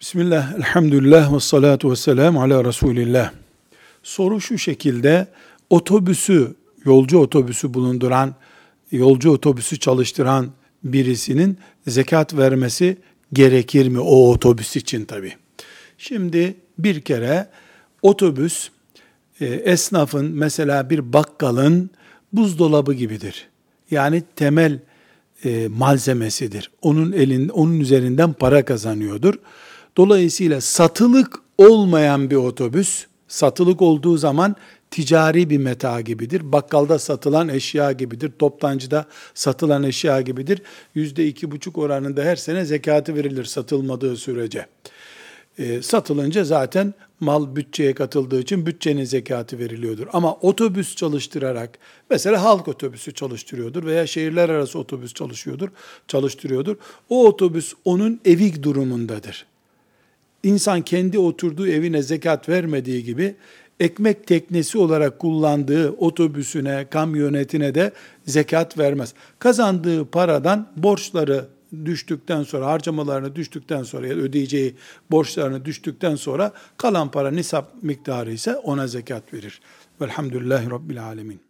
Bismillah, elhamdülillah ve salatu ve selamu ala Resulillah. Soru şu şekilde, otobüsü, yolcu otobüsü bulunduran, yolcu otobüsü çalıştıran birisinin zekat vermesi gerekir mi o otobüs için tabi. Şimdi bir kere otobüs, e, esnafın mesela bir bakkalın buzdolabı gibidir. Yani temel e, malzemesidir. Onun elinde, onun üzerinden para kazanıyordur. Dolayısıyla satılık olmayan bir otobüs, satılık olduğu zaman ticari bir meta gibidir. Bakkalda satılan eşya gibidir. Toptancıda satılan eşya gibidir. Yüzde iki buçuk oranında her sene zekatı verilir satılmadığı sürece. E, satılınca zaten mal bütçeye katıldığı için bütçenin zekatı veriliyordur. Ama otobüs çalıştırarak, mesela halk otobüsü çalıştırıyordur veya şehirler arası otobüs çalışıyordur, çalıştırıyordur. O otobüs onun evi durumundadır. İnsan kendi oturduğu evine zekat vermediği gibi ekmek teknesi olarak kullandığı otobüsüne, kamyonetine de zekat vermez. Kazandığı paradan borçları düştükten sonra, harcamalarını düştükten sonra ya ödeyeceği borçlarını düştükten sonra kalan para nisap miktarı ise ona zekat verir. Velhamdülillahi Rabbil Alemin.